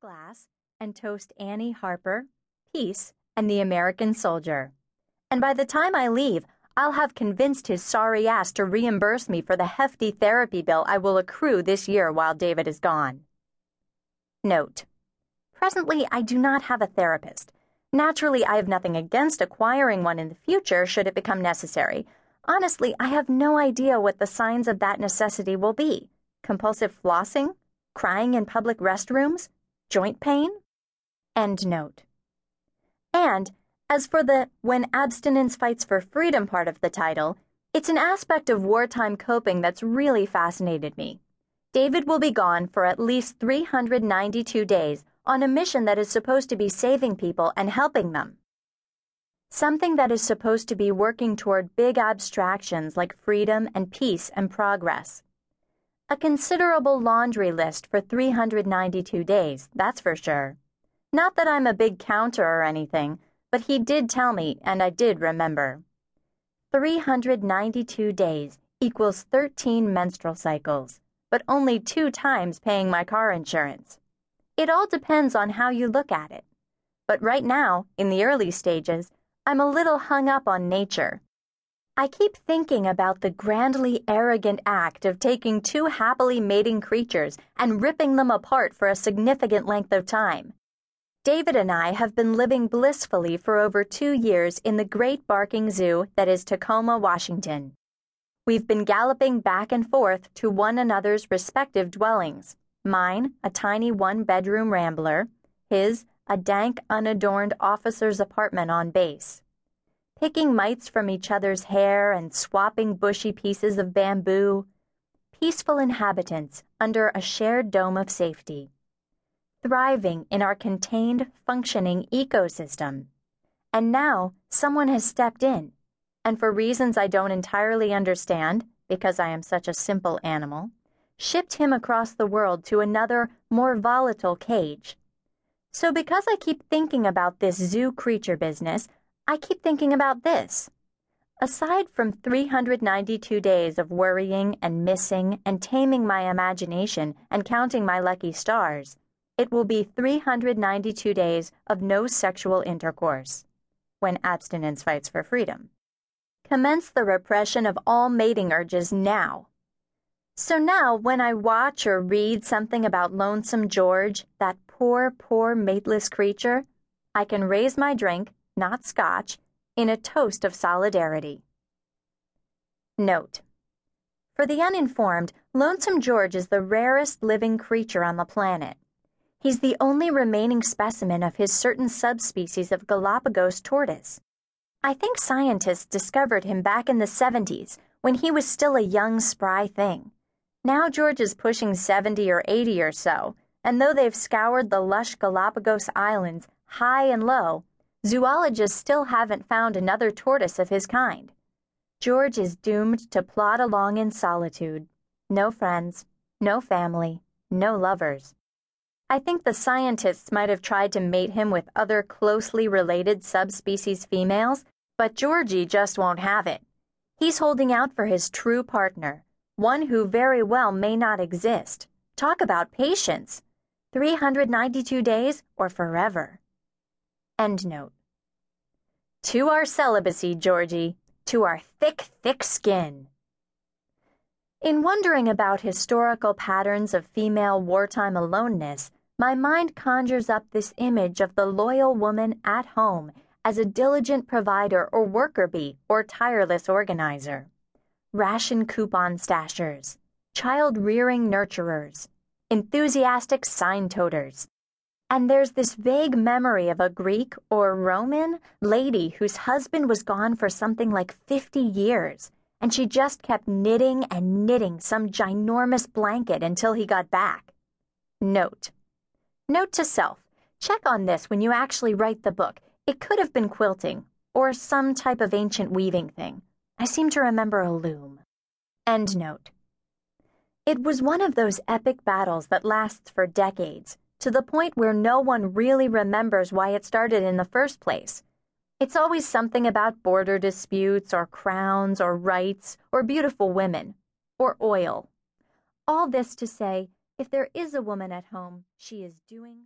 glass and toast Annie Harper, Peace, and the American Soldier. And by the time I leave, I'll have convinced his sorry ass to reimburse me for the hefty therapy bill I will accrue this year while David is gone. Note. Presently, I do not have a therapist. Naturally, I have nothing against acquiring one in the future should it become necessary. Honestly, I have no idea what the signs of that necessity will be. Compulsive flossing? Crying in public restrooms? Joint pain? End note. And as for the When Abstinence Fights for Freedom part of the title, it's an aspect of wartime coping that's really fascinated me. David will be gone for at least 392 days on a mission that is supposed to be saving people and helping them. Something that is supposed to be working toward big abstractions like freedom and peace and progress. A considerable laundry list for 392 days, that's for sure. Not that I'm a big counter or anything but he did tell me, and I did remember. 392 days equals 13 menstrual cycles, but only two times paying my car insurance. It all depends on how you look at it. But right now, in the early stages, I'm a little hung up on nature. I keep thinking about the grandly arrogant act of taking two happily mating creatures and ripping them apart for a significant length of time. David and I have been living blissfully for over two years in the great barking zoo that is Tacoma, Washington. We've been galloping back and forth to one another's respective dwellings. Mine, a tiny one bedroom rambler, his, a dank, unadorned officer's apartment on base. Picking mites from each other's hair and swapping bushy pieces of bamboo. Peaceful inhabitants under a shared dome of safety thriving in our contained, functioning ecosystem. And now someone has stepped in, and for reasons I don't entirely understand, because I am such a simple animal, shipped him across the world to another, more volatile cage. So because I keep thinking about this zoo creature business, I keep thinking about this. Aside from 392 days of worrying and missing and taming my imagination and counting my lucky stars, it will be 392 days of no sexual intercourse when abstinence fights for freedom. Commence the repression of all mating urges now. So now, when I watch or read something about Lonesome George, that poor, poor mateless creature, I can raise my drink, not scotch, in a toast of solidarity. Note. For the uninformed, Lonesome George is the rarest living creature on the planet. He's the only remaining specimen of his certain subspecies of Galapagos tortoise. I think scientists discovered him back in the 70s when he was still a young, spry thing. Now George is pushing 70 or 80 or so, and though they've scoured the lush Galapagos Islands high and low, zoologists still haven't found another tortoise of his kind. George is doomed to plod along in solitude. No friends, no family, no lovers. I think the scientists might have tried to mate him with other closely related subspecies females, but Georgie just won't have it. He's holding out for his true partner, one who very well may not exist. Talk about patience. 392 days or forever. End note. To our celibacy, Georgie, to our thick, thick skin. In wondering about historical patterns of female wartime aloneness, my mind conjures up this image of the loyal woman at home as a diligent provider or worker bee or tireless organizer. Ration coupon stashers, child rearing nurturers, enthusiastic sign toters. And there's this vague memory of a Greek or Roman lady whose husband was gone for something like 50 years, and she just kept knitting and knitting some ginormous blanket until he got back. Note Note to self check on this when you actually write the book. It could have been quilting, or some type of ancient weaving thing. I seem to remember a loom. End note. It was one of those epic battles that lasts for decades, to the point where no one really remembers why it started in the first place. It's always something about border disputes, or crowns, or rights, or beautiful women, or oil. All this to say, if there is a woman at home, she is doing